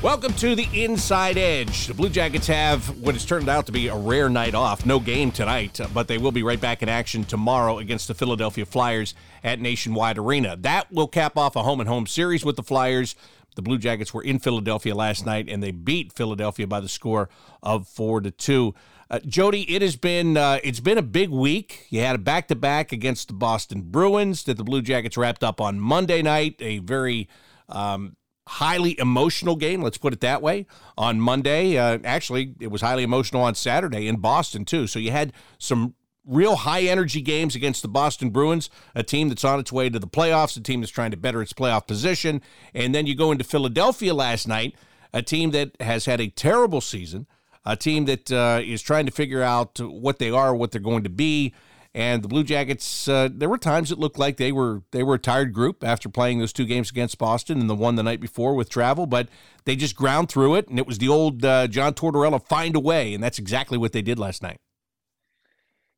Welcome to the Inside Edge. The Blue Jackets have what has turned out to be a rare night off. No game tonight, but they will be right back in action tomorrow against the Philadelphia Flyers at Nationwide Arena. That will cap off a home and home series with the Flyers. The Blue Jackets were in Philadelphia last night and they beat Philadelphia by the score of 4 to 2. Uh, Jody, it has been uh, it's been a big week. You had a back to back against the Boston Bruins that the Blue Jackets wrapped up on Monday night. A very um, highly emotional game, let's put it that way, on Monday. Uh, actually, it was highly emotional on Saturday in Boston, too. So you had some real high energy games against the Boston Bruins, a team that's on its way to the playoffs, a team that's trying to better its playoff position. And then you go into Philadelphia last night, a team that has had a terrible season, a team that uh, is trying to figure out what they are, what they're going to be. And the Blue Jackets, uh, there were times it looked like they were they were a tired group after playing those two games against Boston and the one the night before with travel, but they just ground through it, and it was the old uh, John Tortorella find a way, and that's exactly what they did last night.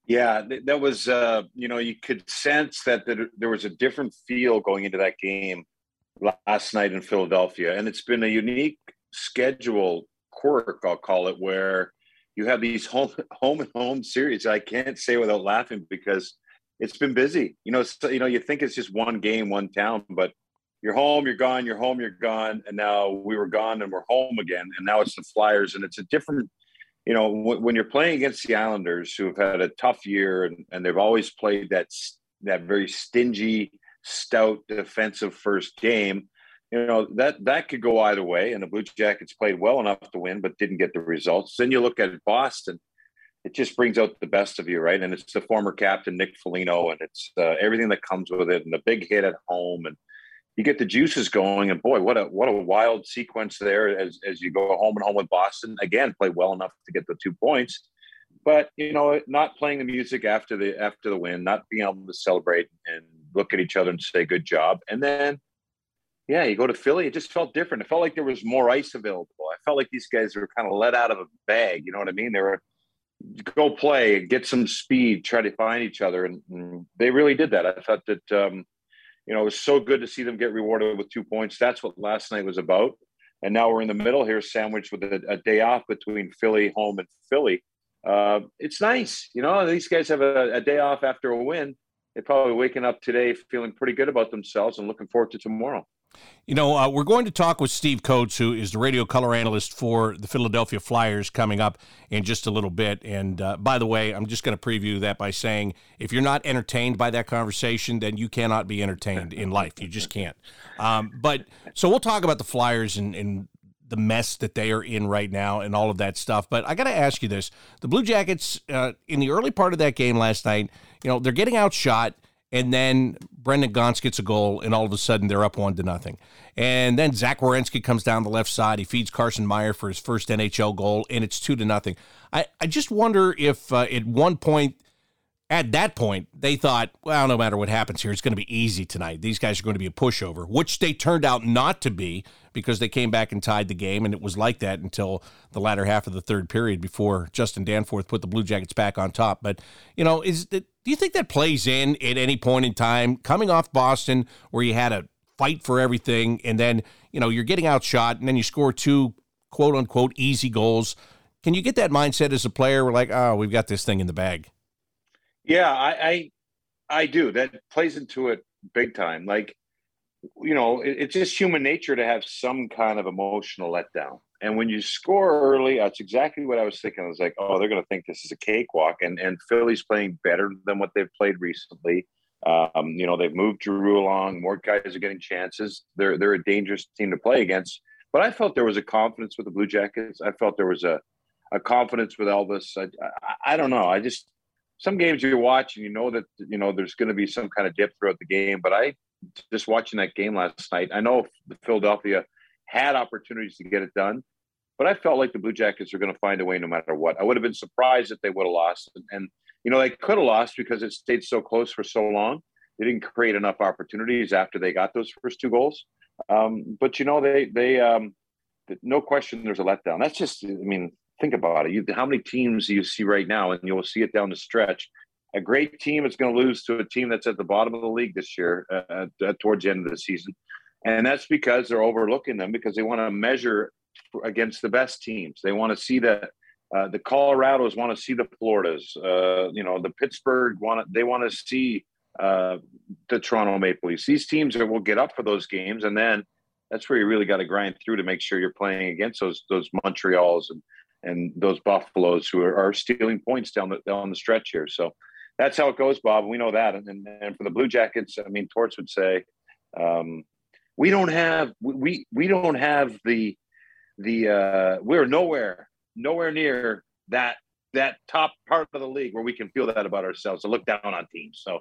Yeah, that was uh, you know you could sense that there was a different feel going into that game last night in Philadelphia, and it's been a unique schedule quirk, I'll call it, where you have these home home and home series. I can't say without laughing because it's been busy. You know, so, you know, you think it's just one game, one town, but you're home, you're gone, you're home, you're gone, and now we were gone and we're home again, and now it's the Flyers, and it's a different. You know, w- when you're playing against the Islanders, who have had a tough year and, and they've always played that that very stingy, stout defensive first game, you know that that could go either way and the blue jackets played well enough to win but didn't get the results. Then you look at boston it just brings out the best of you right? And it's the former captain nick foligno and it's uh, everything that comes with it and the big hit at home and you get the juices going and boy what a what a wild sequence there as, as you go home and home with boston. Again play well enough to get the two points but you know not playing the music after the after the win not being able to celebrate and look at each other and say good job. And then yeah, you go to Philly, it just felt different. It felt like there was more ice available. I felt like these guys were kind of let out of a bag. You know what I mean? They were go play, get some speed, try to find each other, and, and they really did that. I thought that um, you know it was so good to see them get rewarded with two points. That's what last night was about. And now we're in the middle here, sandwiched with a, a day off between Philly home and Philly. Uh, it's nice, you know. These guys have a, a day off after a win. They're probably waking up today feeling pretty good about themselves and looking forward to tomorrow. You know, uh, we're going to talk with Steve Coates, who is the radio color analyst for the Philadelphia Flyers, coming up in just a little bit. And uh, by the way, I'm just going to preview that by saying if you're not entertained by that conversation, then you cannot be entertained in life. You just can't. Um, but so we'll talk about the Flyers and, and the mess that they are in right now and all of that stuff. But I got to ask you this: the Blue Jackets uh, in the early part of that game last night, you know, they're getting outshot and then Brendan Gaunce gets a goal, and all of a sudden they're up one to nothing. And then Zach Werenski comes down the left side. He feeds Carson Meyer for his first NHL goal, and it's two to nothing. I, I just wonder if uh, at one point, at that point, they thought, well, no matter what happens here, it's going to be easy tonight. These guys are going to be a pushover, which they turned out not to be because they came back and tied the game, and it was like that until the latter half of the third period before Justin Danforth put the Blue Jackets back on top. But you know, is it, do you think that plays in at any point in time coming off Boston where you had a fight for everything, and then you know you're getting outshot, and then you score two quote unquote easy goals? Can you get that mindset as a player? We're like, oh, we've got this thing in the bag. Yeah, I, I, I do. That plays into it big time. Like you know, it, it's just human nature to have some kind of emotional letdown. And when you score early, that's exactly what I was thinking. I was like, oh, they're going to think this is a cakewalk. And and Philly's playing better than what they've played recently. Um, you know, they've moved Giroux along. More guys are getting chances. They're they're a dangerous team to play against. But I felt there was a confidence with the Blue Jackets. I felt there was a a confidence with Elvis. I, I, I don't know. I just some games you watch and you know that you know there's going to be some kind of dip throughout the game. But I just watching that game last night, I know Philadelphia had opportunities to get it done, but I felt like the Blue Jackets are going to find a way no matter what. I would have been surprised if they would have lost. And, and you know, they could have lost because it stayed so close for so long. They didn't create enough opportunities after they got those first two goals. Um, but you know, they they um, no question there's a letdown. That's just, I mean, think about it. You, how many teams do you see right now, and you'll see it down the stretch a great team is going to lose to a team that's at the bottom of the league this year uh, uh, towards the end of the season. And that's because they're overlooking them because they want to measure against the best teams. They want to see the uh, the Colorados want to see the Floridas. Uh, you know, the Pittsburgh want they want to see uh, the Toronto Maple Leafs. These teams are, will get up for those games, and then that's where you really got to grind through to make sure you're playing against those those Montreals and and those Buffaloes who are, are stealing points down the down the stretch here. So that's how it goes, Bob. We know that. And, and, for the Blue Jackets, I mean, Torts would say, um, we don't have we we don't have the the uh, we're nowhere nowhere near that that top part of the league where we can feel that about ourselves to look down on teams. So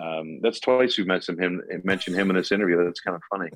um, that's twice we mentioned him mentioned him in this interview. That's kind of funny.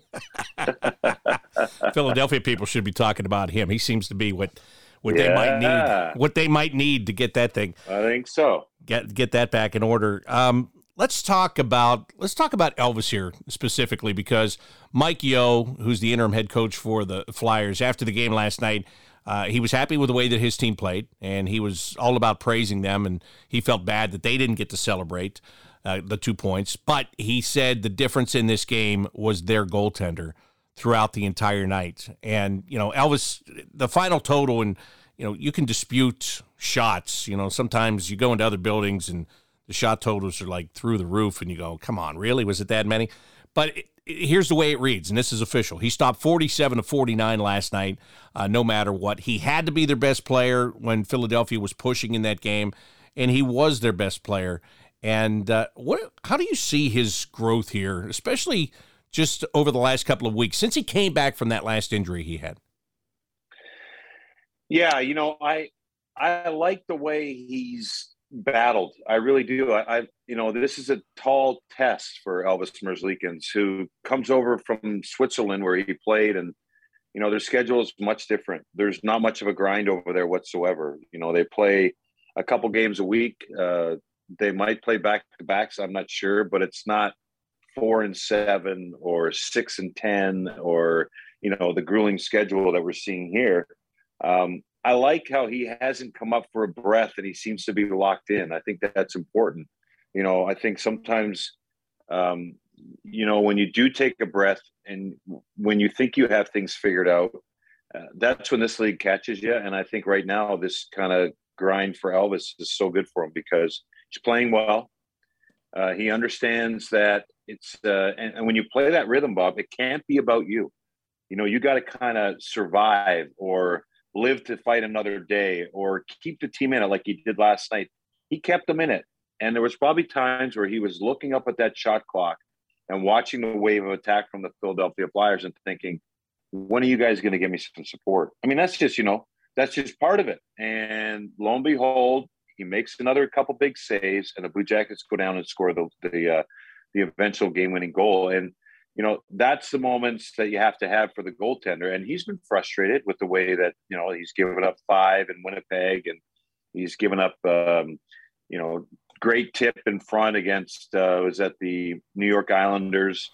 Philadelphia people should be talking about him. He seems to be what what yeah. they might need what they might need to get that thing. I think so. Get get that back in order. Um, let's talk about let's talk about Elvis here specifically because Mike Yeo, who's the interim head coach for the Flyers, after the game last night, uh, he was happy with the way that his team played, and he was all about praising them, and he felt bad that they didn't get to celebrate uh, the two points. But he said the difference in this game was their goaltender throughout the entire night, and you know Elvis, the final total, and you know you can dispute shots. You know sometimes you go into other buildings and the shot totals are like through the roof, and you go, "Come on, really? Was it that many?" But it, it, here's the way it reads, and this is official. He stopped 47 to 49 last night, uh, no matter what. He had to be their best player when Philadelphia was pushing in that game, and he was their best player. And uh, what? How do you see his growth here, especially just over the last couple of weeks since he came back from that last injury he had? Yeah, you know, I I like the way he's battled. I really do. I, I, you know, this is a tall test for Elvis Merzlikins, who comes over from Switzerland where he played, and you know their schedule is much different. There's not much of a grind over there whatsoever. You know, they play a couple games a week. Uh, they might play back to backs. I'm not sure, but it's not four and seven or six and ten or you know the grueling schedule that we're seeing here. Um, I like how he hasn't come up for a breath and he seems to be locked in. I think that that's important. You know, I think sometimes, um, you know, when you do take a breath and when you think you have things figured out, uh, that's when this league catches you. And I think right now, this kind of grind for Elvis is so good for him because he's playing well. Uh, he understands that it's, uh, and, and when you play that rhythm, Bob, it can't be about you. You know, you got to kind of survive or, live to fight another day or keep the team in it like he did last night. He kept them in it. And there was probably times where he was looking up at that shot clock and watching the wave of attack from the Philadelphia Flyers and thinking, when are you guys going to give me some support? I mean, that's just, you know, that's just part of it. And lo and behold, he makes another couple big saves, and the Blue Jackets go down and score the the uh, the eventual game winning goal. And you know that's the moments that you have to have for the goaltender and he's been frustrated with the way that you know he's given up five in winnipeg and he's given up um, you know great tip in front against uh, was that the new york islanders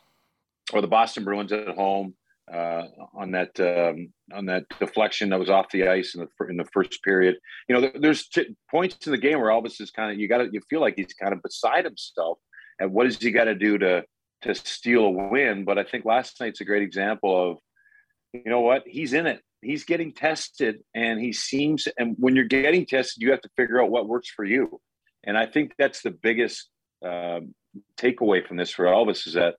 or the boston bruins at home uh, on that um, on that deflection that was off the ice in the in the first period. You know, there's t- points in the game where Elvis is kind of you got to you feel like he's kind of beside himself, and what does he got to do to to steal a win. But I think last night's a great example of, you know what, he's in it. He's getting tested, and he seems. And when you're getting tested, you have to figure out what works for you. And I think that's the biggest uh, takeaway from this for Elvis is that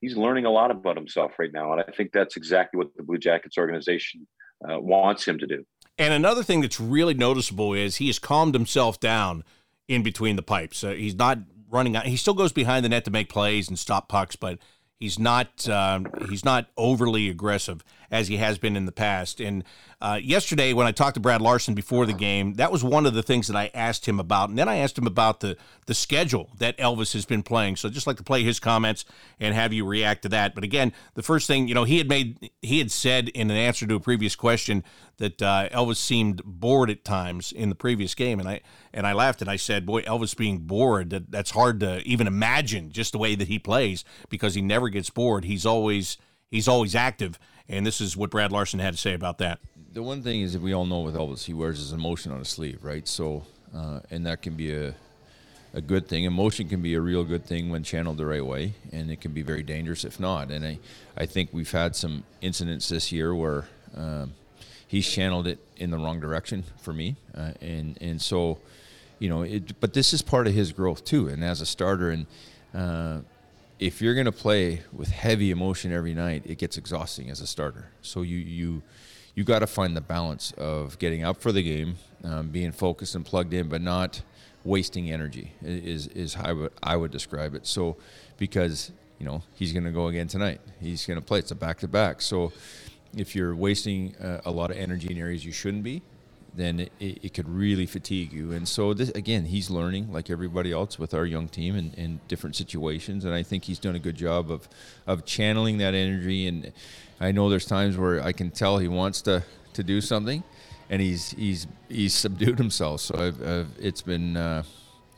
he's learning a lot about himself right now, and I think that's exactly what the Blue Jackets organization uh, wants him to do. And another thing that's really noticeable is he has calmed himself down in between the pipes. Uh, he's not running out. He still goes behind the net to make plays and stop pucks, but he's not um, he's not overly aggressive as he has been in the past. And uh, yesterday, when I talked to Brad Larsen before the game, that was one of the things that I asked him about. And then I asked him about the the schedule that Elvis has been playing. So I'd just like to play his comments and have you react to that. But again, the first thing you know, he had made he had said in an answer to a previous question that uh, Elvis seemed bored at times in the previous game, and I and I laughed and I said, "Boy, Elvis being bored that that's hard to even imagine just the way that he plays because he never gets bored. He's always he's always active." And this is what Brad Larsen had to say about that. The one thing is that we all know with Elvis, he wears his emotion on his sleeve, right? So, uh, and that can be a a good thing. Emotion can be a real good thing when channeled the right way, and it can be very dangerous if not. And I, I think we've had some incidents this year where um, he's channeled it in the wrong direction for me, uh, and and so, you know, it, but this is part of his growth too, and as a starter, and uh, if you're going to play with heavy emotion every night, it gets exhausting as a starter. So you you you got to find the balance of getting up for the game, um, being focused and plugged in, but not wasting energy. Is is how I would, describe it. So because you know he's going to go again tonight, he's going to play. It's a back to back. So if you're wasting uh, a lot of energy in areas you shouldn't be, then it, it, could really fatigue you. And so this again, he's learning like everybody else with our young team in, in different situations. And I think he's done a good job of of channeling that energy. And I know there's times where I can tell he wants to to do something, and he's he's he's subdued himself. So I've, I've, it's been uh,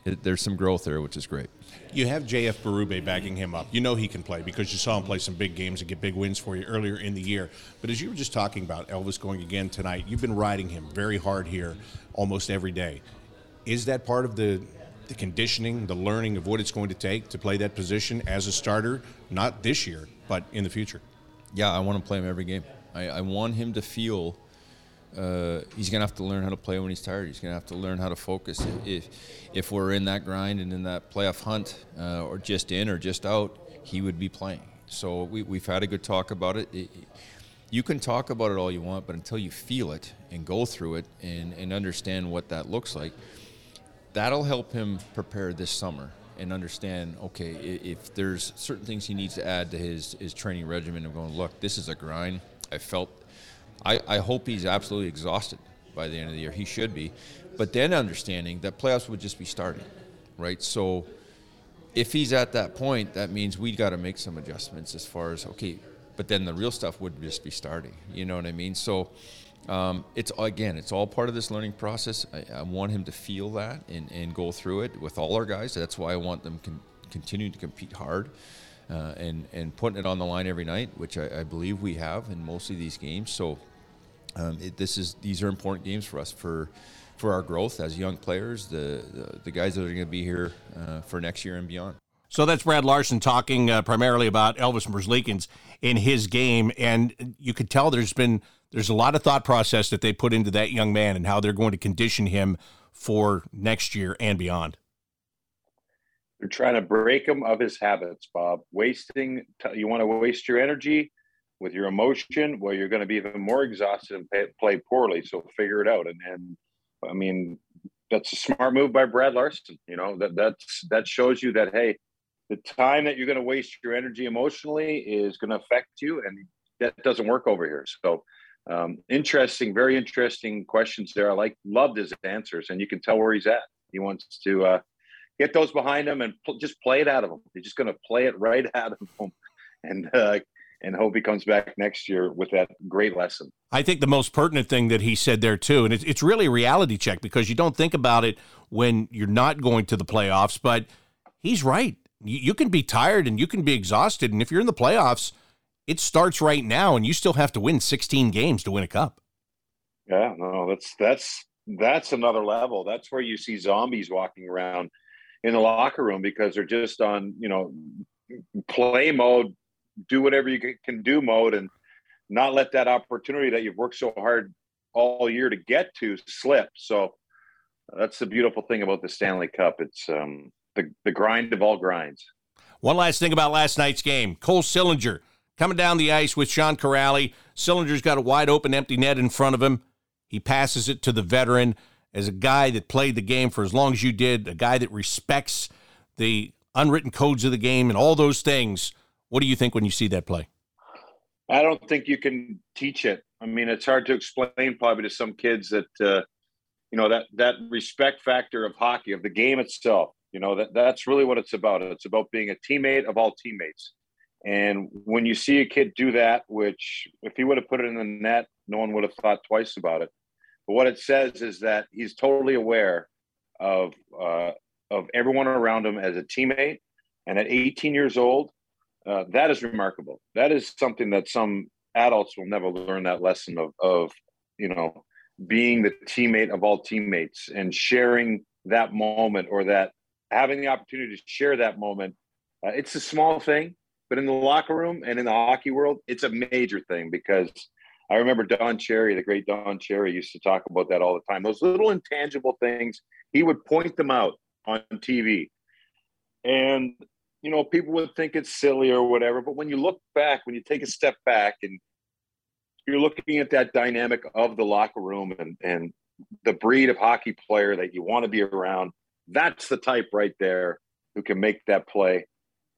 it, there's some growth there, which is great. You have JF Berube backing him up. You know he can play because you saw him play some big games and get big wins for you earlier in the year. But as you were just talking about Elvis going again tonight, you've been riding him very hard here almost every day. Is that part of the the conditioning, the learning of what it's going to take to play that position as a starter, not this year, but in the future? Yeah, I want to play him every game. I, I want him to feel uh, he's gonna have to learn how to play when he's tired. He's gonna have to learn how to focus. If if we're in that grind and in that playoff hunt, uh, or just in or just out, he would be playing. So we we've had a good talk about it. it. You can talk about it all you want, but until you feel it and go through it and, and understand what that looks like, that'll help him prepare this summer and understand okay if there's certain things he needs to add to his his training regimen of going look this is a grind i felt I, I hope he's absolutely exhausted by the end of the year. He should be. But then understanding that playoffs would just be starting, right? So if he's at that point, that means we got to make some adjustments as far as, okay, but then the real stuff would just be starting. You know what I mean? So um, it's again, it's all part of this learning process. I, I, want him to feel that and, and go through it with all our guys. That's why I want them con- continue to compete hard. Uh, and and putting it on the line every night, which I, I believe we have in most of these games. So um, it, this is these are important games for us for for our growth as young players, the the, the guys that are going to be here uh, for next year and beyond. So that's Brad Larsen talking uh, primarily about Elvis Merzlikins in his game, and you could tell there's been there's a lot of thought process that they put into that young man and how they're going to condition him for next year and beyond. They're trying to break him of his habits, Bob. Wasting, you want to waste your energy with your emotion, well, you're going to be even more exhausted and pay, play poorly. So figure it out. And, and I mean, that's a smart move by Brad Larsen. You know that that's that shows you that hey, the time that you're going to waste your energy emotionally is going to affect you, and that doesn't work over here. So um, interesting, very interesting questions there. I like loved his answers, and you can tell where he's at. He wants to uh, get those behind him and pl- just play it out of him. He's just going to play it right out of him, and uh, and hope he comes back next year with that great lesson. I think the most pertinent thing that he said there too, and it's, it's really a reality check because you don't think about it when you're not going to the playoffs, but he's right. You, you can be tired and you can be exhausted, and if you're in the playoffs, it starts right now, and you still have to win 16 games to win a cup. Yeah, no, that's that's that's another level. That's where you see zombies walking around in the locker room because they're just on you know play mode do whatever you can do mode and not let that opportunity that you've worked so hard all year to get to slip. So that's the beautiful thing about the Stanley Cup. It's um, the the grind of all grinds. One last thing about last night's game: Cole Sillinger coming down the ice with Sean Kuraly. Sillinger's got a wide open, empty net in front of him. He passes it to the veteran as a guy that played the game for as long as you did, a guy that respects the unwritten codes of the game and all those things. What do you think when you see that play? I don't think you can teach it. I mean, it's hard to explain probably to some kids that uh, you know that that respect factor of hockey of the game itself. You know that that's really what it's about. It's about being a teammate of all teammates. And when you see a kid do that, which if he would have put it in the net, no one would have thought twice about it. But what it says is that he's totally aware of uh, of everyone around him as a teammate. And at 18 years old, uh, that is remarkable. That is something that some adults will never learn that lesson of, of you know, being the teammate of all teammates and sharing that moment or that having the opportunity to share that moment. Uh, it's a small thing, but in the locker room and in the hockey world, it's a major thing because I remember Don Cherry, the great Don Cherry, used to talk about that all the time. Those little intangible things, he would point them out on TV. And, you know, people would think it's silly or whatever. But when you look back, when you take a step back and you're looking at that dynamic of the locker room and, and the breed of hockey player that you want to be around, that's the type right there who can make that play.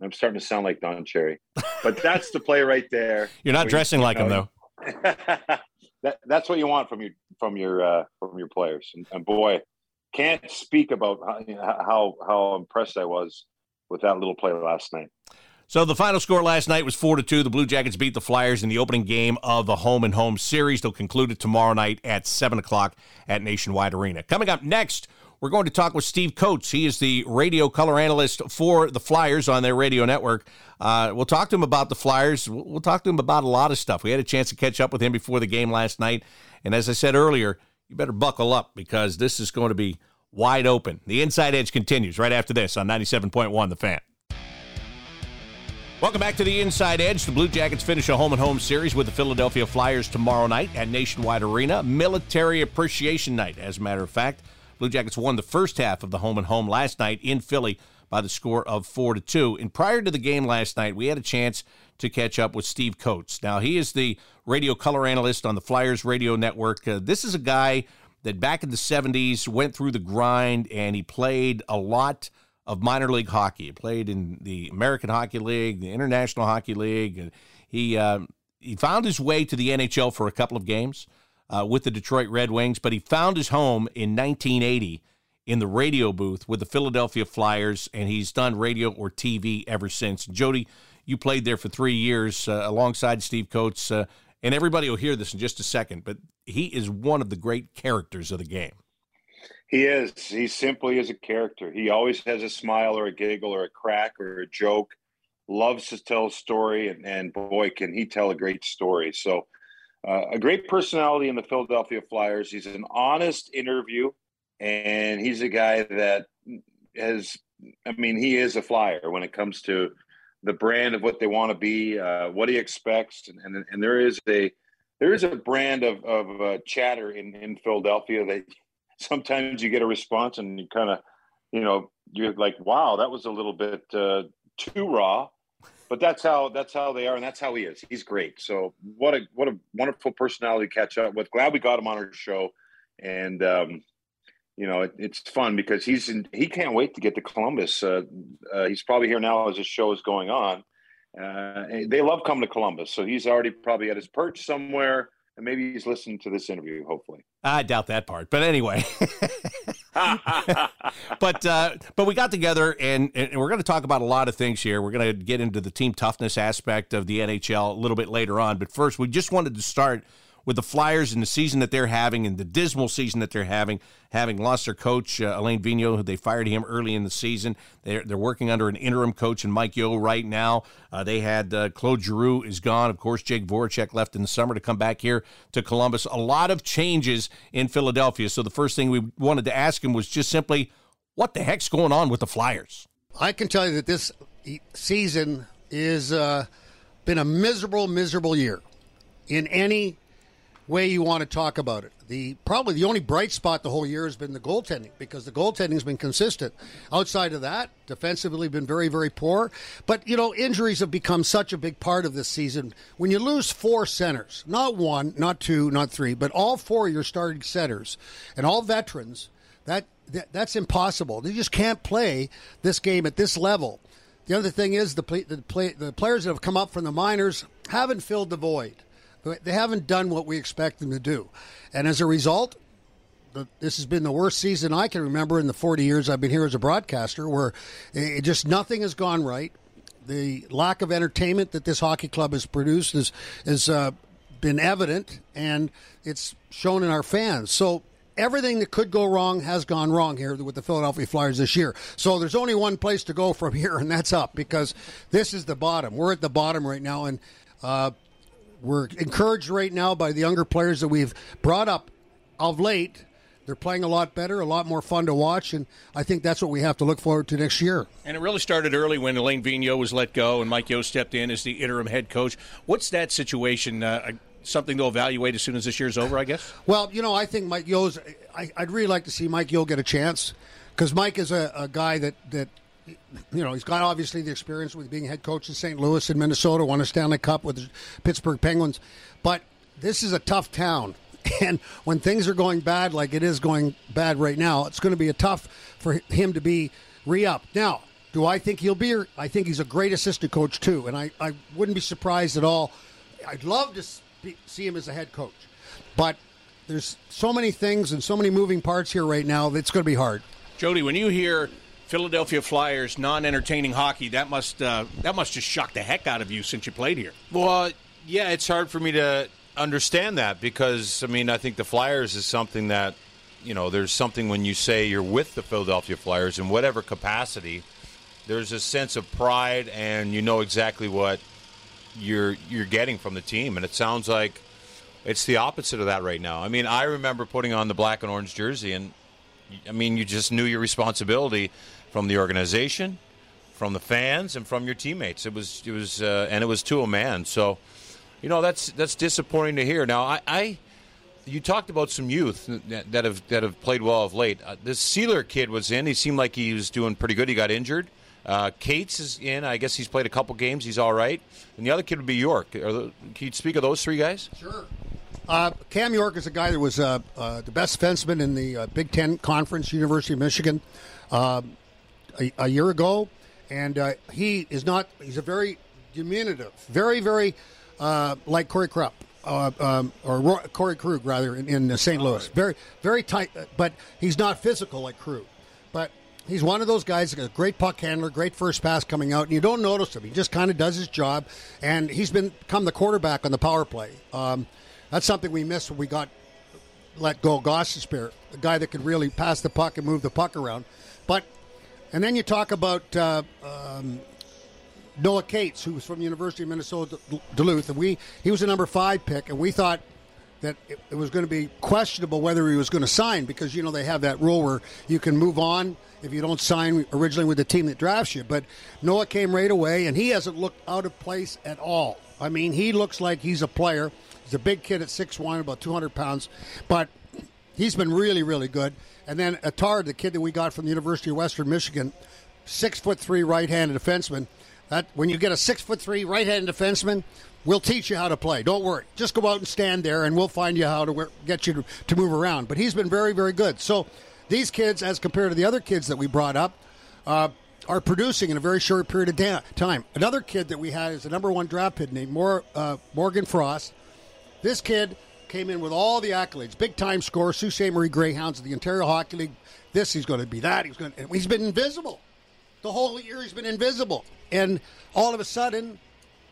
I'm starting to sound like Don Cherry, but that's the play right there. You're not dressing you, like you know, him though. that, that's what you want from your from your uh, from your players. And, and boy, can't speak about how, how how impressed I was with that little play last night. So the final score last night was four to two. The Blue Jackets beat the Flyers in the opening game of the home and home series. They'll conclude it tomorrow night at seven o'clock at Nationwide Arena. Coming up next, we're going to talk with Steve Coates. He is the radio color analyst for the Flyers on their radio network. Uh, we'll talk to him about the Flyers. We'll talk to him about a lot of stuff. We had a chance to catch up with him before the game last night. And as I said earlier, you better buckle up because this is going to be wide open. The Inside Edge continues right after this on 97.1 The Fan. Welcome back to the Inside Edge. The Blue Jackets finish a home and home series with the Philadelphia Flyers tomorrow night at Nationwide Arena. Military Appreciation Night, as a matter of fact. Blue Jackets won the first half of the home and home last night in Philly by the score of 4 to 2. And prior to the game last night, we had a chance to catch up with Steve Coates. Now, he is the radio color analyst on the Flyers radio network. Uh, this is a guy that back in the 70s went through the grind and he played a lot of minor league hockey. He played in the American Hockey League, the International Hockey League. He, uh, he found his way to the NHL for a couple of games uh, with the Detroit Red Wings, but he found his home in 1980 in the radio booth with the Philadelphia Flyers, and he's done radio or TV ever since. Jody, you played there for three years uh, alongside Steve Coates, uh, and everybody will hear this in just a second, but he is one of the great characters of the game. He is. He simply is a character. He always has a smile or a giggle or a crack or a joke. Loves to tell a story, and, and boy, can he tell a great story. So, uh, a great personality in the Philadelphia Flyers. He's an honest interview, and he's a guy that has, I mean, he is a flyer when it comes to the brand of what they want to be, uh, what he expects, and, and, and there is a there is a brand of of uh, chatter in in Philadelphia that sometimes you get a response and you kind of, you know, you're like, wow, that was a little bit uh, too raw but that's how that's how they are, and that's how he is. He's great. So what a what a wonderful personality to catch up with. Glad we got him on our show, and um, you know it, it's fun because he's in, he can't wait to get to Columbus. Uh, uh, he's probably here now as this show is going on. Uh, they love coming to Columbus, so he's already probably at his perch somewhere and maybe he's listening to this interview. Hopefully, I doubt that part. But anyway, but uh, but we got together and, and we're going to talk about a lot of things here. We're going to get into the team toughness aspect of the NHL a little bit later on. But first, we just wanted to start with the Flyers and the season that they're having and the dismal season that they're having, having lost their coach, uh, Alain Vigneault, who they fired him early in the season. They're, they're working under an interim coach and Mike Yeo right now. Uh, they had uh, Claude Giroux is gone. Of course, Jake Voracek left in the summer to come back here to Columbus. A lot of changes in Philadelphia. So the first thing we wanted to ask him was just simply, what the heck's going on with the Flyers? I can tell you that this season is uh, been a miserable, miserable year in any way you want to talk about it. The probably the only bright spot the whole year has been the goaltending because the goaltending's been consistent. Outside of that, defensively been very very poor. But you know injuries have become such a big part of this season. When you lose four centers, not one, not two, not three, but all four of your starting centers and all veterans, that, that that's impossible. They just can't play this game at this level. The other thing is the play, the, play, the players that have come up from the minors haven't filled the void. They haven't done what we expect them to do. And as a result, this has been the worst season I can remember in the 40 years I've been here as a broadcaster, where it just nothing has gone right. The lack of entertainment that this hockey club has produced has, has uh, been evident, and it's shown in our fans. So everything that could go wrong has gone wrong here with the Philadelphia Flyers this year. So there's only one place to go from here, and that's up because this is the bottom. We're at the bottom right now, and uh, we're encouraged right now by the younger players that we've brought up of late. They're playing a lot better, a lot more fun to watch, and I think that's what we have to look forward to next year. And it really started early when Alain Vigneault was let go and Mike Yeo stepped in as the interim head coach. What's that situation? Uh, something to evaluate as soon as this year's over, I guess? Well, you know, I think Mike Yeo's. I, would really like to see Mike Yeo get a chance because Mike is a, a, guy that that you know he's got obviously the experience with being head coach in St. Louis and Minnesota, won a Stanley Cup with the Pittsburgh Penguins, but this is a tough town. And when things are going bad, like it is going bad right now, it's going to be a tough for him to be re up. Now, do I think he'll be? I think he's a great assistant coach too, and I, I wouldn't be surprised at all. I'd love to see him as a head coach. But there's so many things and so many moving parts here right now that it's going to be hard. Jody, when you hear Philadelphia Flyers non-entertaining hockey, that must uh, that must just shock the heck out of you since you played here. Well, yeah, it's hard for me to understand that because I mean I think the Flyers is something that you know there's something when you say you're with the Philadelphia Flyers in whatever capacity. There's a sense of pride, and you know exactly what you're you're getting from the team, and it sounds like it's the opposite of that right now. I mean, I remember putting on the black and orange jersey, and I mean, you just knew your responsibility from the organization, from the fans, and from your teammates. It was it was uh, and it was to a man. So, you know, that's that's disappointing to hear. Now, I. I you talked about some youth that have that have played well of late. Uh, this Seeler kid was in. He seemed like he was doing pretty good. He got injured. Uh, Cates is in. I guess he's played a couple games. He's all right. And the other kid would be York. The, can you speak of those three guys? Sure. Uh, Cam York is a guy that was uh, uh the best fenceman in the uh, Big Ten Conference, University of Michigan, um, a, a, year ago, and uh, he is not. He's a very diminutive, very very like Corey Krupp. Um, or Roy, Corey Krug, rather, in, in St. Louis. Very, very tight, but he's not physical like Krug. But He's one of those guys, a great puck handler, great first pass coming out, and you don't notice him. He just kind of does his job, and he's been become the quarterback on the power play. Um, that's something we missed when we got let go Gostisbehere, a guy that could really pass the puck and move the puck around. But and then you talk about uh, um, Noah Cates, who was from University of Minnesota Duluth, and we he was a number five pick, and we thought that it, it was going to be questionable whether he was going to sign because you know they have that rule where you can move on if you don't sign originally with the team that drafts you. But Noah came right away, and he hasn't looked out of place at all. I mean, he looks like he's a player. He's a big kid at 6'1", about 200 pounds, but he's been really, really good. And then Attard, the kid that we got from the University of Western Michigan, six foot three right-handed defenseman. That when you get a six foot three right-handed defenseman, we'll teach you how to play. Don't worry. Just go out and stand there, and we'll find you how to get you to, to move around. But he's been very, very good. So these kids, as compared to the other kids that we brought up, uh, are producing in a very short period of da- time. Another kid that we had is the number one draft pick named Mor- uh, Morgan Frost. This kid came in with all the accolades, big time score, Sault Ste. Marie Greyhounds of the Ontario Hockey League. This he's going to be that. He's going. To, he's been invisible the whole year. He's been invisible, and all of a sudden,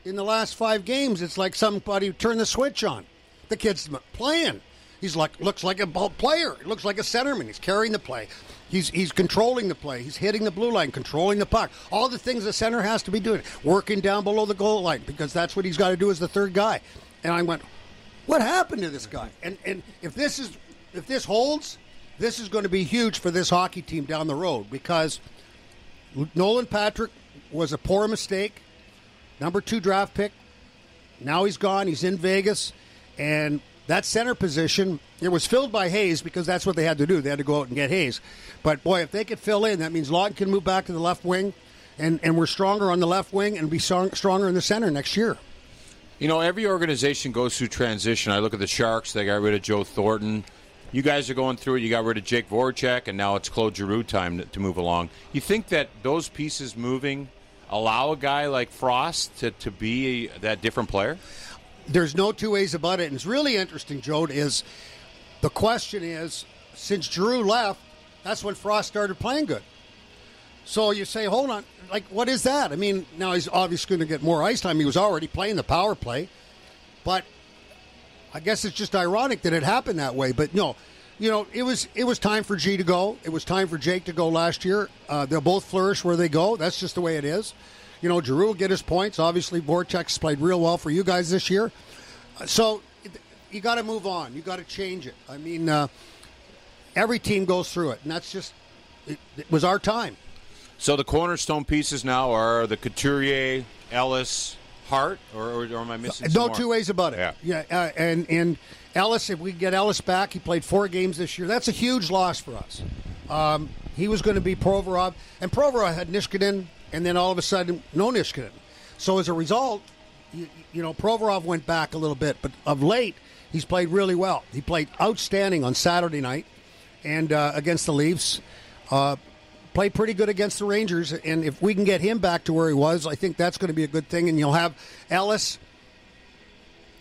in the last five games, it's like somebody turned the switch on. The kid's playing. He's like looks like a player. He looks like a centerman. He's carrying the play. He's he's controlling the play. He's hitting the blue line, controlling the puck. All the things a center has to be doing, working down below the goal line because that's what he's got to do as the third guy. And I went, what happened to this guy? And and if this is if this holds, this is going to be huge for this hockey team down the road because Nolan Patrick was a poor mistake, number two draft pick. Now he's gone. He's in Vegas, and that center position, it was filled by Hayes because that's what they had to do. They had to go out and get Hayes. But boy, if they could fill in, that means Laughton can move back to the left wing, and, and we're stronger on the left wing and be strong, stronger in the center next year. You know, every organization goes through transition. I look at the Sharks; they got rid of Joe Thornton. You guys are going through it. You got rid of Jake Voracek, and now it's Claude Giroux time to move along. You think that those pieces moving allow a guy like Frost to, to be that different player? there's no two ways about it. And it's really interesting, Joe, is the question is since Giroux left, that's when Frost started playing good. So you say, hold on, like, what is that? I mean, now he's obviously going to get more ice time. He was already playing the power play, but I guess it's just ironic that it happened that way. But no, you know, it was it was time for G to go. It was time for Jake to go last year. Uh, they'll both flourish where they go. That's just the way it is. You know, Giroux will get his points. Obviously, Voracek's played real well for you guys this year. So you got to move on. You got to change it. I mean, uh, every team goes through it, and that's just it, it, was our time. So the cornerstone pieces now are the Couturier, Ellis, Hart, or, or, or am I missing? No some two ways about it. Yeah. yeah. Uh, and and Ellis, if we get Ellis back, he played four games this year. That's a huge loss for us. Um, he was going to be Provorov, and Provorov had Niskanen, and then all of a sudden, no Niskanen. So as a result, you, you know, Provorov went back a little bit, but of late, he's played really well. He played outstanding on Saturday night, and uh, against the Leafs. Uh, played pretty good against the Rangers, and if we can get him back to where he was, I think that's going to be a good thing. And you'll have Ellis,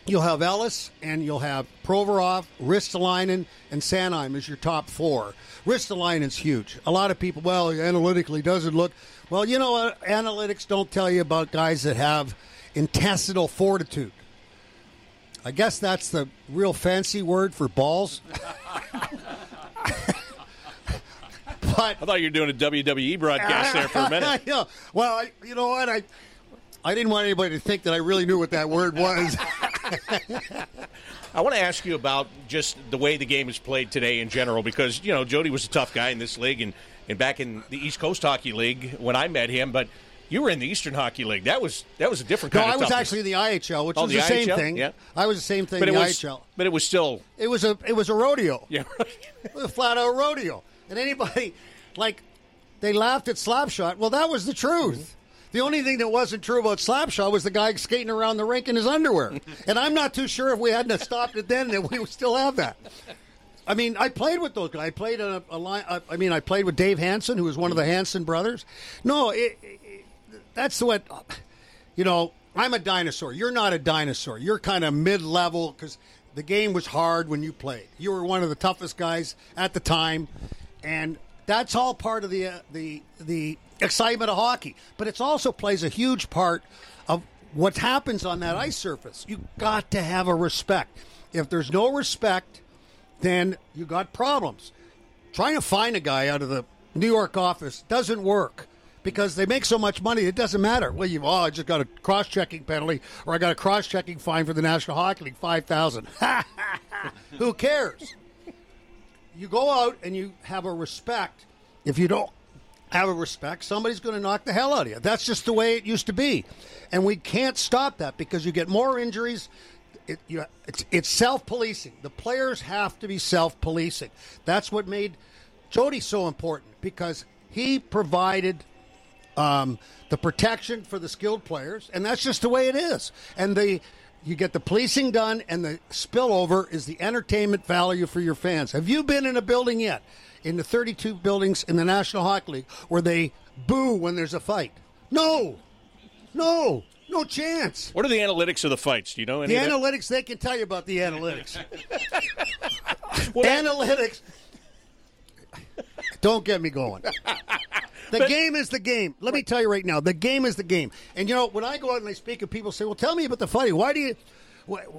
you'll have Ellis, and you'll have Provorov, Ristolainen, and Sanheim as your top four. Ristolainen's huge. A lot of people, well, analytically doesn't look. Well, you know what? Analytics don't tell you about guys that have intestinal fortitude. I guess that's the real fancy word for balls. but I thought you were doing a WWE broadcast there for a minute. yeah. Well, I, you know what? I I didn't want anybody to think that I really knew what that word was. I want to ask you about just the way the game is played today in general, because you know Jody was a tough guy in this league, and, and back in the East Coast Hockey League when I met him, but you were in the Eastern Hockey League. That was that was a different no, kind I was toughness. actually in the IHL, which Oh, was the the, same IHL? thing. Yeah. I was the same thing but in it the was IHL. but it was still It was a it was a rodeo. yeah. It was a flat out rodeo. And anybody like they laughed at Slapshot. Well, that was the truth. The only thing that wasn't true about Slapshot was the guy skating around the rink in his underwear. and I'm not too sure if we hadn't stopped it then that we would still have that. I mean, I played with those guys. I played a, a line. Uh, I mean, I played with Dave Hanson, who was one of the Hanson brothers. No, it, it, that's what you know. I'm a dinosaur. You're not a dinosaur. You're kind of mid-level because the game was hard when you played. You were one of the toughest guys at the time, and that's all part of the uh, the the excitement of hockey. But it also plays a huge part of what happens on that ice surface. You got to have a respect. If there's no respect, then you got problems. Trying to find a guy out of the New York office doesn't work because they make so much money. It doesn't matter. Well, you oh, I just got a cross-checking penalty, or I got a cross-checking fine for the National Hockey League, five thousand. Who cares? You go out and you have a respect. If you don't have a respect, somebody's going to knock the hell out of you. That's just the way it used to be, and we can't stop that because you get more injuries. It, you, it's, it's self-policing. The players have to be self-policing. That's what made Jody so important because he provided um, the protection for the skilled players, and that's just the way it is. And the you get the policing done, and the spillover is the entertainment value for your fans. Have you been in a building yet, in the 32 buildings in the National Hockey League, where they boo when there's a fight? No, no, no chance. What are the analytics of the fights? Do you know any The of that? analytics, they can tell you about the analytics. analytics. Don't get me going. The game is the game. Let me tell you right now, the game is the game. And you know, when I go out and I speak, and people say, "Well, tell me about the fighting. Why do you?"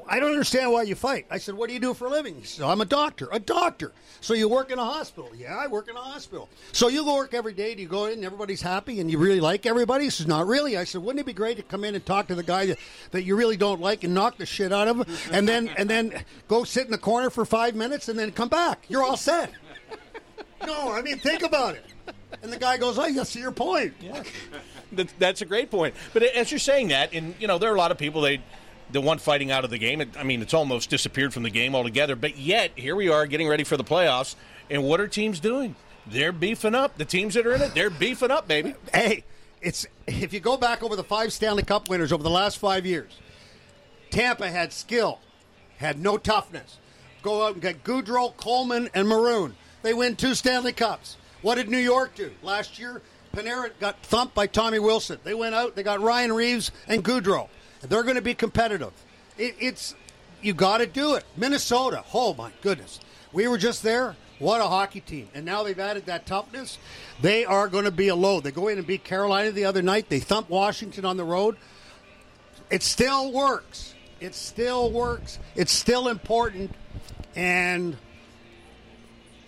I don't understand why you fight. I said, "What do you do for a living?" He said, "I'm a doctor." A doctor. So you work in a hospital? Yeah, I work in a hospital. So you go work every day. Do you go in and everybody's happy and you really like everybody? He says, "Not really." I said, "Wouldn't it be great to come in and talk to the guy that, that you really don't like and knock the shit out of him, and then and then go sit in the corner for five minutes and then come back? You're all set." No, I mean, think about it. And the guy goes, oh, "I see your point." That, that's a great point. But as you're saying that, and you know, there are a lot of people they the one fighting out of the game. I mean, it's almost disappeared from the game altogether. But yet, here we are getting ready for the playoffs, and what are teams doing? They're beefing up. The teams that are in it, they're beefing up, baby. Hey, it's if you go back over the five Stanley Cup winners over the last five years, Tampa had skill, had no toughness. Go out and get Goodrow, Coleman, and Maroon. They win two Stanley Cups. What did New York do last year? Panarin got thumped by Tommy Wilson. They went out. They got Ryan Reaves and Goodrow. They're going to be competitive. It, it's you got to do it. Minnesota. Oh my goodness, we were just there. What a hockey team! And now they've added that toughness. They are going to be a load. They go in and beat Carolina the other night. They thump Washington on the road. It still works. It still works. It's still important. And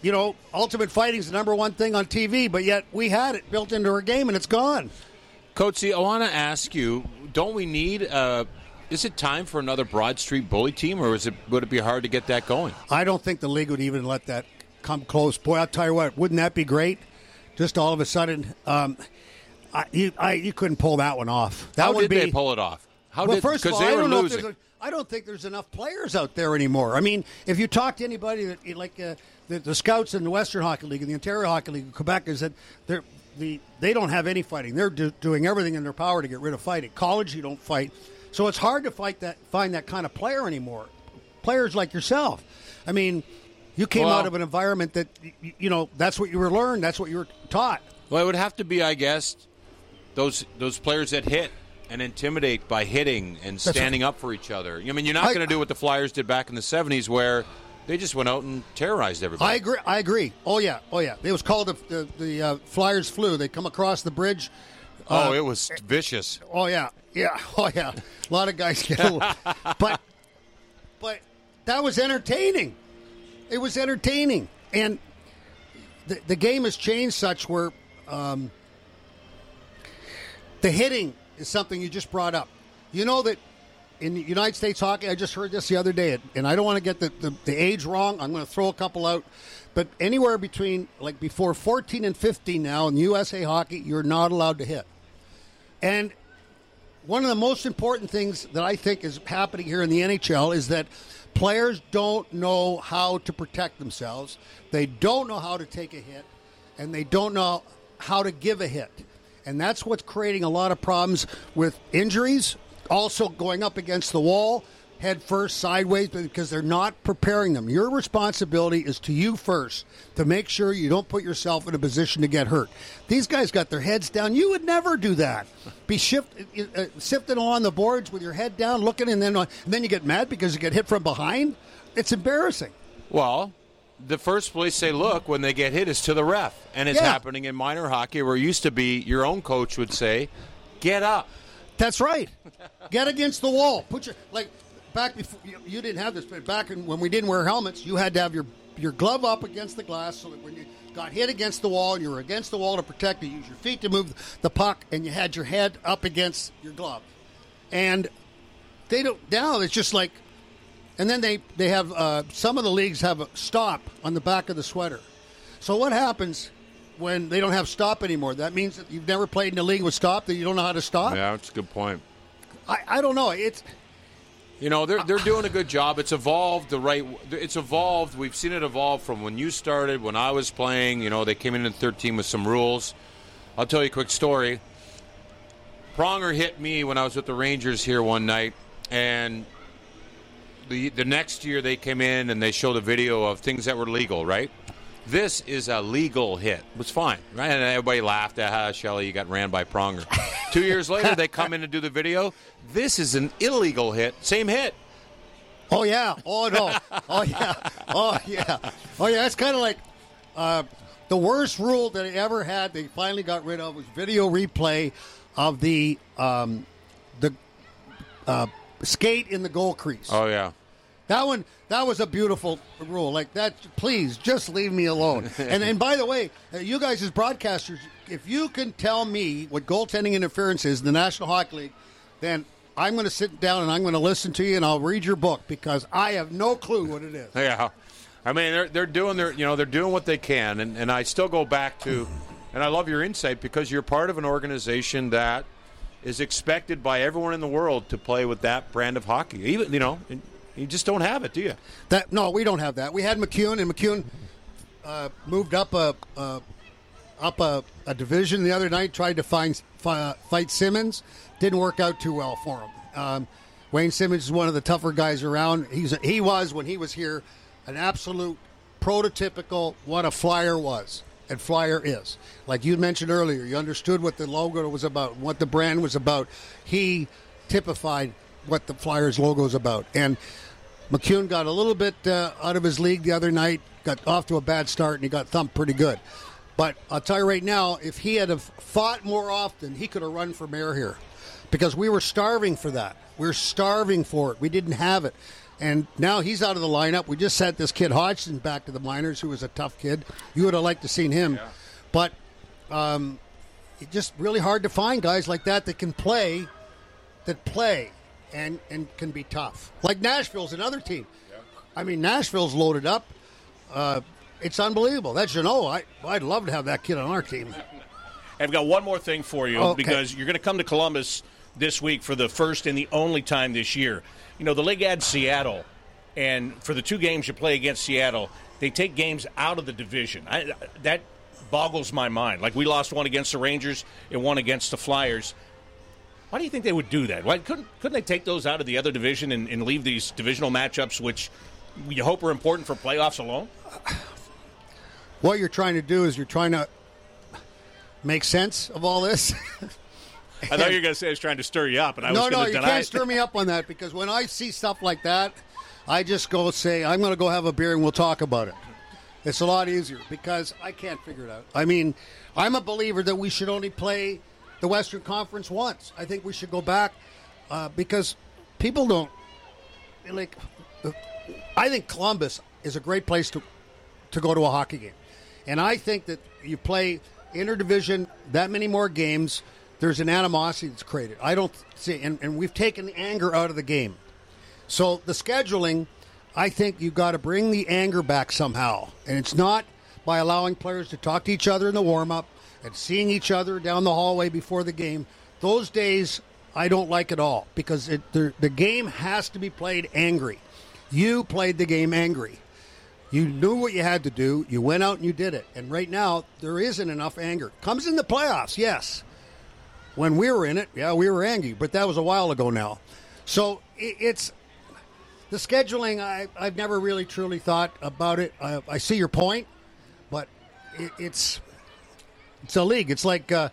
you know, Ultimate Fighting is the number one thing on TV, but yet we had it built into our game and it's gone. Coatsy, I want to ask you: Don't we need? Uh, is it time for another Broad Street bully team, or is it would it be hard to get that going? I don't think the league would even let that come close. Boy, I'll tell you what, wouldn't that be great? Just all of a sudden, um, I, you, I, you couldn't pull that one off. That How would did be they pull it off? How well, did first of all, I don't know if there's a, I don't think there's enough players out there anymore. I mean, if you talk to anybody that like uh, the, the scouts in the Western Hockey League and the Ontario Hockey League, Quebec, is that they're the they don't have any fighting. They're do, doing everything in their power to get rid of fighting. College, you don't fight, so it's hard to fight that find that kind of player anymore. Players like yourself. I mean, you came Well- out of an environment that you, you know that's what you were learned. That's what you were taught. Well, it would have to be, I guess, those those players that hit and intimidate by hitting and standing up for each other. I mean, you're not going to do what the Flyers did back in the '70s, where they just went out and terrorized everybody. I agree. I agree. Oh yeah. Oh yeah. It was called the the, the uh, Flyers flu. They come across the bridge. oh, uh, it was vicious. Oh yeah, yeah, oh yeah. A lot of guys get, a but but that was entertaining. It was entertaining, and the the game has changed such where um, the hitting is something you just brought up. You know that in the United States hockey, I just heard this the other day, and I don't want to get the, the, the age wrong. I'm going to throw a couple out, but anywhere between like before 14 and 15 now in USA hockey, you're not allowed to hit. And one of the most important things that I think is happening here in the NHL is that players don't know how to protect themselves. They don't know how to take a hit, and they don't know how to give a hit. And that's what's creating a lot of problems with injuries, also going up against the wall, head first, sideways, because they're not preparing them. Your responsibility is to you first to make sure you don't put yourself in a position to get hurt. These guys got their heads down. You would never do that. Be shift, uh, sifting along the boards with your head down, looking, and then, and then you get mad because you get hit from behind. It's embarrassing. Well, the first place they look when they get hit is to the ref, and it's Yeah. happening in minor hockey where it used to be your own coach would say, "Get up." That's right. Get against the wall. Put your like back before you, you didn't have this, but back in, when we didn't wear helmets, you had to have your your glove up against the glass so that when you got hit against the wall, you were against the wall to protect You Use your feet to move the puck, and you had your head up against your glove. And they don't now. It's just like, and then they they have uh, some of the leagues have a stop on the back of the sweater. So what happens? When they don't have stop anymore, that means that you've never played in a league with stop, that you don't know how to stop. Yeah, that's a good point. I, I don't know. It's You know, they're they're doing a good job. It's evolved the right. It's evolved. We've seen it evolve from when you started, when I was playing. You know, they came in in 13 with some rules. I'll tell you a quick story. Pronger hit me when I was with the Rangers here one night, and the the next year they came in and they showed a video of things that were legal. Right. This is a legal hit. It was fine, right? And everybody laughed. Ah, Shelley, you got ran by Pronger. Two years later, they come in and do the video. This is an illegal hit. Same hit. oh yeah, oh no, oh yeah, oh yeah, oh yeah. It's kind of like uh, the worst rule that they ever had. They finally got rid of was video replay of the um, the uh, skate in the goal crease. Oh yeah. That one, that was a beautiful rule. Like that, please just leave me alone. and and by the way, uh, you guys as broadcasters, if you can tell me what goaltending interference is in the National Hockey League, then I'm going to sit down and I'm going to listen to you and I'll read your book because I have no clue what it is. Yeah, I mean they're they're doing their you know they're doing what they can, and and I still go back to, and I love your insight because you're part of an organization that is expected by everyone in the world to play with that brand of hockey. Even you know and you just don't have it, do you? That no, we don't have that. We had MacEwen, and MacEwen uh, moved up a, a up a, a division the other night. Tried to find fi- fight Simmonds, didn't work out too well for him. Um, Wayne Simmonds is one of the tougher guys around. He's he was when he was here an absolute prototypical what a flyer was and flyer is. Like you mentioned earlier, you understood what the logo was about, what the brand was about. He typified what the Flyers logo is about, and MacEwen got a little bit uh, out of his league the other night, got off to a bad start, and he got thumped pretty good. But I'll tell you right now, if he had have fought more often, he could have run for mayor here, because we were starving for that. We are starving for it. We didn't have it, and now he's out of the lineup. We just sent this kid Hodgson back to the minors, who was a tough kid. You would have liked to seen him, but um, it's just really hard to find guys like that that can play, that play, and and can be tough. Like Nashville's another team. I mean, Nashville's loaded up. Uh, it's unbelievable. That's you know, I I'd love to have that kid on our team. I've got one more thing for you Okay. because you're going to come to Columbus this week for the first and the only time this year. You know, the league adds Seattle, and for the two games you play against Seattle, they take games out of the division. I, that boggles my mind. Like we lost one against the Rangers and one against the Flyers. Why do you think they would do that? Why couldn't couldn't they take those out of the other division and, and leave these divisional matchups, which you hope are important for playoffs alone? What you're trying to do is you're trying to make sense of all this. I thought you were going to say I was trying to stir you up, and I no, was no, going to you deny can't it. stir me up on that because when I see stuff like that, I just go say, I'm going to go have a beer and we'll talk about it. It's a lot easier because I can't figure it out. I mean, I'm a believer that we should only play the Western Conference once. I think we should go back uh, because people don't like. I think Columbus is a great place to to go to a hockey game, and I think that you play interdivision that many more games. There's an animosity that's created. I don't see, and, and we've taken the anger out of the game. So the scheduling, I think you've got to bring the anger back somehow, and it's not by allowing players to talk to each other in the warm up and seeing each other down the hallway before the game. Those days I don't like at all because it, the, the game has to be played angry. You played the game angry. You knew what you had to do. You went out and you did it. And right now there isn't enough anger. Comes in the playoffs, yes. When we were in it, yeah, we were angry, but that was a while ago now. So it, it's the scheduling. I, I've never really truly thought about it. I, I see your point, but it, it's it's a league. It's like uh,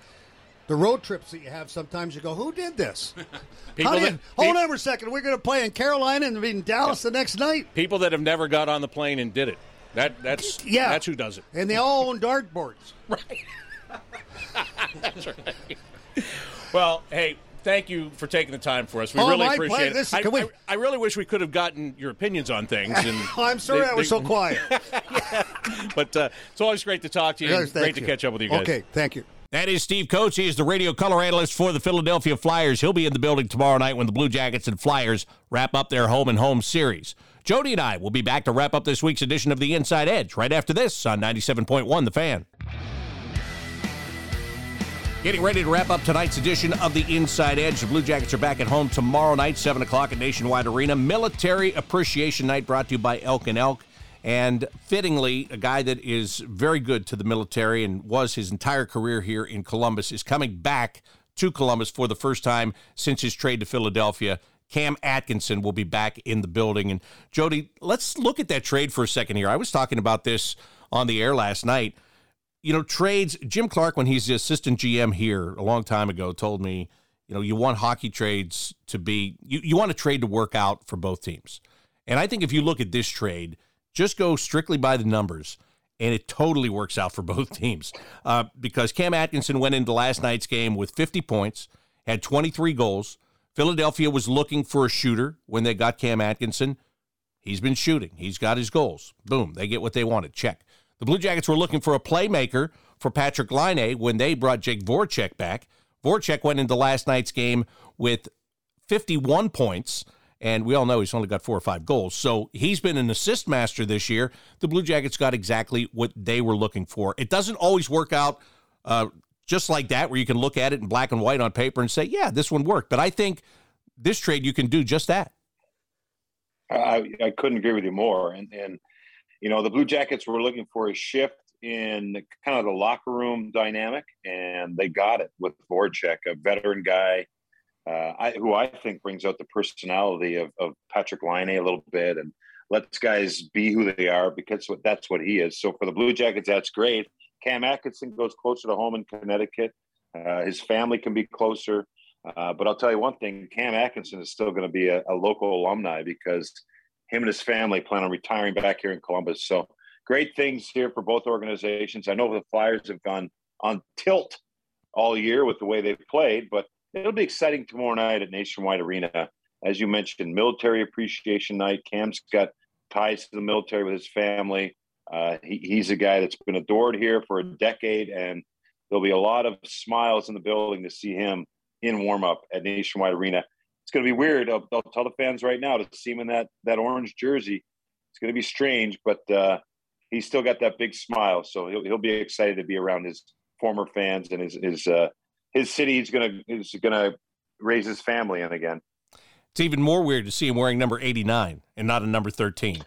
the road trips that you have. Sometimes you go, "Who did this?" People How that- hold pe- on for a second. We're going to play in Carolina and be in Dallas the next night. People that have never got on the plane and did it. That that's Yeah, that's who does it. And they all own dartboards. Right. Well, hey, thank you for taking the time for us. We Oh, really appreciate pleasure. it. Listen, I, can we- I, I really wish we could have gotten your opinions on things. And I'm sorry they- I was they- so quiet. But uh, it's always great to talk to you. Yes, and thank great to you. catch up with you guys. Okay, thank you. That is Steve Coates. He is the radio color analyst for the Philadelphia Flyers. He'll be in the building tomorrow night when the Blue Jackets and Flyers wrap up their home and home series. Jody and I will be back to wrap up this week's edition of the Inside Edge right after this on 97.1 The Fan. Getting ready to wrap up tonight's edition of the Inside Edge. The Blue Jackets are back at home tomorrow night, 7 o'clock at Nationwide Arena. Military Appreciation Night brought to you by Elk and Elk. And fittingly, a guy that is very good to the military and was his entire career here in Columbus is coming back to Columbus for the first time since his trade to Philadelphia. Cam Atkinson will be back in the building. And Jody, let's look at that trade for a second here. I was talking about this on the air last night you know, trades. Jim Clark, when he's the assistant GM here a long time ago, told me, you know, you want hockey trades to be, you, you want a trade to work out for both teams. And I think if you look at this trade, just go strictly by the numbers, and it totally works out for both teams. Uh, because Cam Atkinson went into last night's game with 50 points, had 23 goals. Philadelphia was looking for a shooter when they got Cam Atkinson. He's been shooting. He's got his goals. Boom. They get what they wanted. Check. The Blue Jackets were looking for a playmaker for Patrik Laine when they brought Jake Voracek back. Voracek went into last night's game with 51 points, and we all know he's only got four or five goals. So he's been an assist master this year. The Blue Jackets got exactly what they were looking for. It doesn't always work out uh, just like that, where you can look at it in black and white on paper and say, yeah, this one worked. But I think this trade, you can do just that. I, I couldn't agree with you more. And, and, you know, the Blue Jackets were looking for a shift in kind of the locker room dynamic, and they got it with Voracek, a veteran guy uh, I, who I think brings out the personality of, of Patrik Laine a little bit and lets guys be who they are because that's what he is. So for the Blue Jackets, that's great. Cam Atkinson goes closer to home in Connecticut. Uh, his family can be closer. Uh, but I'll tell you one thing: Cam Atkinson is still going to be a, a, local alumni because him and his family plan on retiring back here in Columbus. So great things here for both organizations. I know the Flyers have gone on tilt all year with the way they've played, but it'll be exciting tomorrow night at Nationwide Arena. As you mentioned, Military Appreciation Night. Cam's got ties to the military with his family. Uh, he, he's a guy that's been adored here for a decade, and there'll be a lot of smiles in the building to see him in warm up at Nationwide Arena. It's going to be weird. I'll, I'll, tell the fans right now to see him in that that orange jersey. It's going to be strange, but uh, he's still got that big smile, so he'll he'll be excited to be around his former fans and his his uh, his city He's going to is going to raise his family in again. It's even more weird to see him wearing number 89 and not a number 13.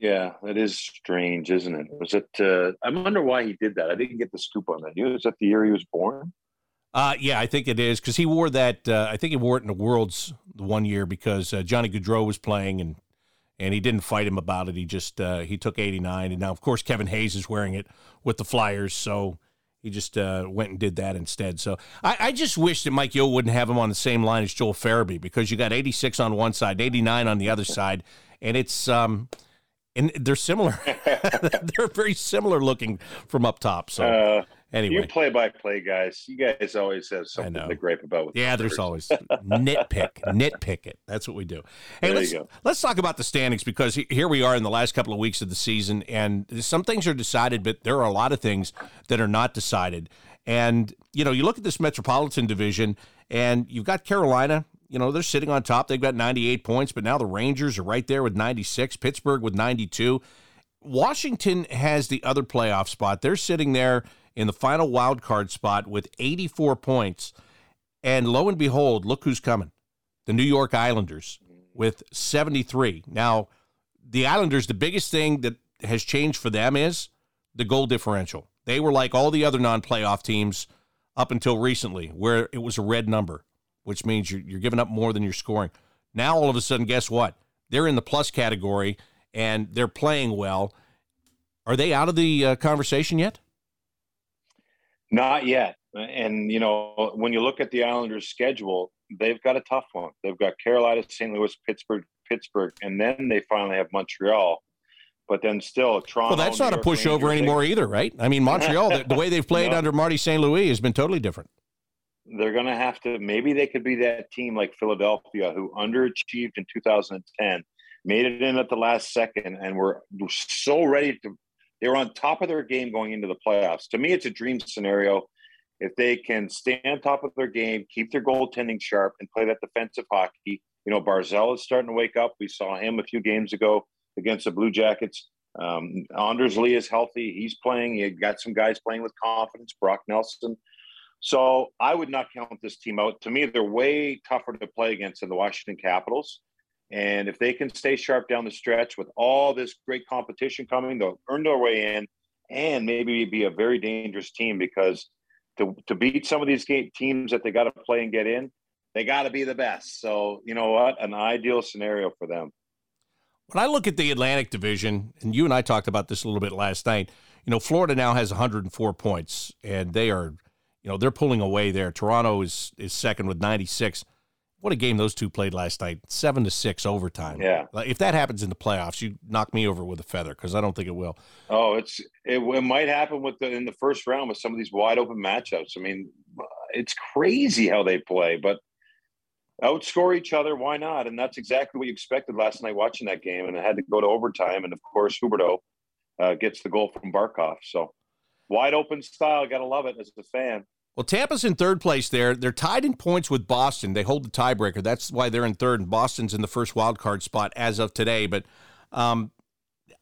Yeah, that is strange, isn't it? Was it? Uh, I wonder why he did that. I didn't get the scoop on that. Was that the year he was born? Uh, yeah, I think it is because he wore that. Uh, I think he wore it in the Worlds the one year because uh, Johnny Gaudreau was playing and and he didn't fight him about it. He just uh, he took 89, and now of course Kevin Hayes is wearing it with the Flyers, so he just uh, went and did that instead. So I, I, just wish that Mike Yeo wouldn't have him on the same line as Joel Farabee because you got 86 on one side, 89 on the other side, and it's um and they're similar. they're very similar looking from up top. So uh, anyway, you play by play guys. You guys always have something to gripe about. With. Yeah, there's always nitpick, nitpick it. That's what we do. Hey, there let's let's talk about the standings because here we are in the last couple of weeks of the season, and some things are decided, but there are a lot of things that are not decided. And you know, you look at this Metropolitan Division, and you've got Carolina you know, they're sitting on top. They've got 98 points, but now the Rangers are right there with 96, Pittsburgh with 92. Washington has the other playoff spot. They're sitting there in the final wild card spot with 84 points. And lo and behold, look who's coming. The New York Islanders with 73. Now, the Islanders, the biggest thing that has changed for them is the goal differential. They were like all the other non playoff teams up until recently, where it was a red number which means you're, you're giving up more than you're scoring. Now, all of a sudden, guess what? They're in the plus category and they're playing well. Are they out of the uh, conversation yet? Not yet. And, you know, when you look at the Islanders' schedule, they've got a tough one. They've got Carolina, St. Louis, Pittsburgh, Pittsburgh, and then they finally have Montreal. But then still, Toronto. Well, that's not a pushover anymore either, right? I mean, Montreal, the, the, way they've played under Marty St. Louis has been totally different they're going to have to maybe they could be that team like Philadelphia who underachieved in 2010, made it in at the last second, and were so ready to. They were on top of their game going into the playoffs. To me, it's a dream scenario. If they can stay on top of their game, keep their goaltending sharp, and play that defensive hockey. You know, Barzal is starting to wake up. We saw him a few games ago against the Blue Jackets. Um, Anders Lee is healthy. He's playing. You got some guys playing with confidence. Brock Nelson so I would not count this team out. To me, they're way tougher to play against than the Washington Capitals. And if they can stay sharp down the stretch with all this great competition coming, they'll earn their way in and maybe be a very dangerous team because to, to beat some of these teams that they got to play and get in, they got to be the best. So, you know what? An ideal scenario for them. When I look at the Atlantic Division, and you and I talked about this a little bit last night, you know, Florida now has 104 points, and they are you know, they're pulling away there. Toronto is is second with 96. What a game those two played last night. 7 to 6 overtime. Yeah. If that happens in the playoffs, you knock me over with a feather cuz I don't think it will. Oh, it's it, it might happen with the in the first round with some of these wide open matchups. I mean, it's crazy how they play, but outscore each other, why not? And that's exactly what you expected last night watching that game and it had to go to overtime and of course Huberdeau uh, gets the goal from Barkov. So wide open style. Got to love it as a fan. Well, Tampa's in third place there. They're tied in points with Boston. They hold the tiebreaker. That's why they're in third, and Boston's in the first wild card spot as of today. But um,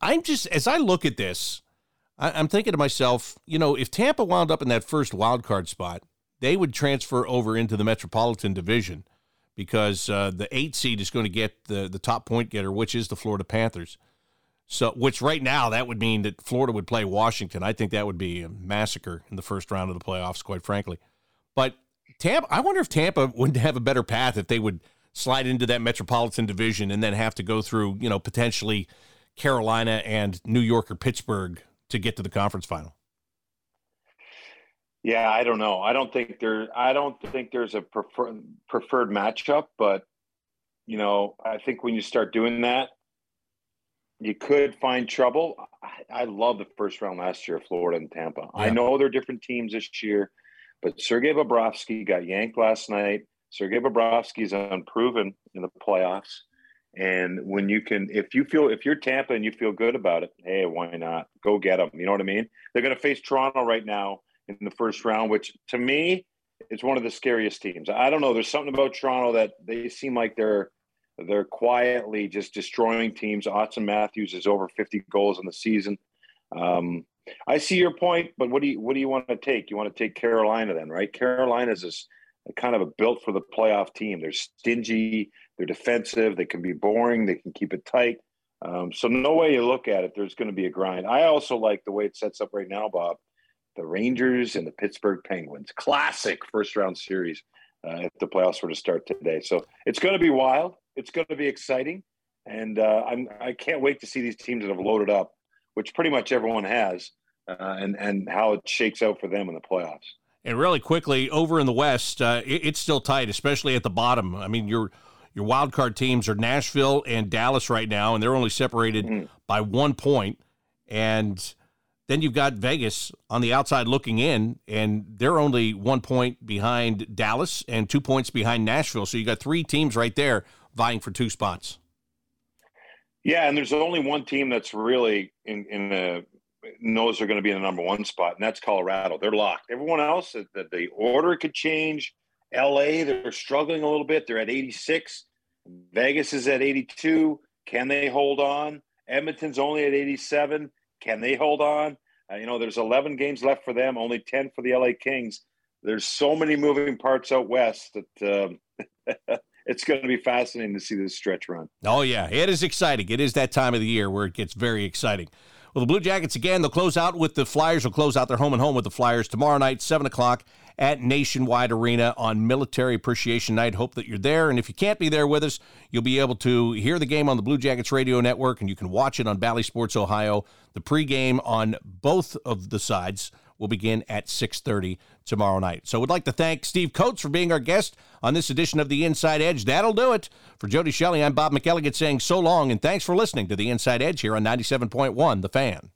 I'm just, as I look at this, I, I'm thinking to myself, you know, if Tampa wound up in that first wild card spot, they would transfer over into the Metropolitan Division because uh, the eight seed is going to get the, the top point getter, which is the Florida Panthers. So, which right now that would mean that Florida would play Washington. I think that would be a massacre in the first round of the playoffs, quite frankly. But Tampa, I wonder if Tampa would have a better path if they would slide into that Metropolitan Division and then have to go through, you know, potentially Carolina and New York or Pittsburgh to get to the conference final. Yeah, I don't know. I don't think there. I don't think there's a prefer, preferred matchup, but you know, I think when you start doing that, you could find trouble. I, I love the first round last year, Florida and Tampa. Yeah. I know they're different teams this year, but Sergei Bobrovsky got yanked last night. Sergei Bobrovsky is unproven in the playoffs. And when you can, if you feel, if you're Tampa and you feel good about it, hey, why not? Go get them. You know what I mean? They're going to face Toronto right now in the first round, which to me is one of the scariest teams. I don't know. There's something about Toronto that they seem like they're they're quietly just destroying teams. Auston Matthews is over 50 goals in the season. Um, I see your point, but what do you what do you want to take? You want to take Carolina then, right? Carolina's this kind of a built for the playoff team. They're stingy, they're defensive, they can be boring, they can keep it tight. Um, so no way you look at it, there's going to be a grind. I also like the way it sets up right now, Bob. The Rangers and the Pittsburgh Penguins, classic first round series uh, if the playoffs were to start today. So it's going to be wild. It's going to be exciting, and uh, I'm I can't wait to see these teams that have loaded up, which pretty much everyone has, uh, and and how it shakes out for them in the playoffs. And really quickly, over in the West, uh, it, it's still tight, especially at the bottom. I mean, your your wild card teams are Nashville and Dallas right now, and they're only separated mm. by one point. And then you've got Vegas on the outside looking in, and they're only one point behind Dallas and two points behind Nashville. So you got three teams right there vying for two spots. Yeah, and there's only one team that's really in, in the knows they're going to be in the number one spot, and that's Colorado. They're locked. Everyone else, the, the order could change. LA, they're struggling a little bit. They're at 86. Vegas is at 82. Can they hold on? Edmonton's only at 87. Can they hold on? Uh, you know, there's 11 games left for them, only 10 for the LA Kings. There's so many moving parts out west that uh, it's going to be fascinating to see this stretch run. Oh, yeah. It is exciting. It is that time of the year where it gets very exciting. Well, the Blue Jackets, again, they'll close out with the Flyers. They'll close out their home and home with the Flyers tomorrow night, 7 o'clock at Nationwide Arena on Military Appreciation Night. Hope that you're there. And if you can't be there with us, you'll be able to hear the game on the Blue Jackets Radio Network, and you can watch it on Bally Sports Ohio. The pregame on both of the sides will begin at 6.30 tomorrow night. So we'd like to thank Steve Coates for being our guest on this edition of The Inside Edge. That'll do it. For Jody Shelley, I'm Bob McElligott saying so long and thanks for listening to The Inside Edge here on 97.1 The Fan.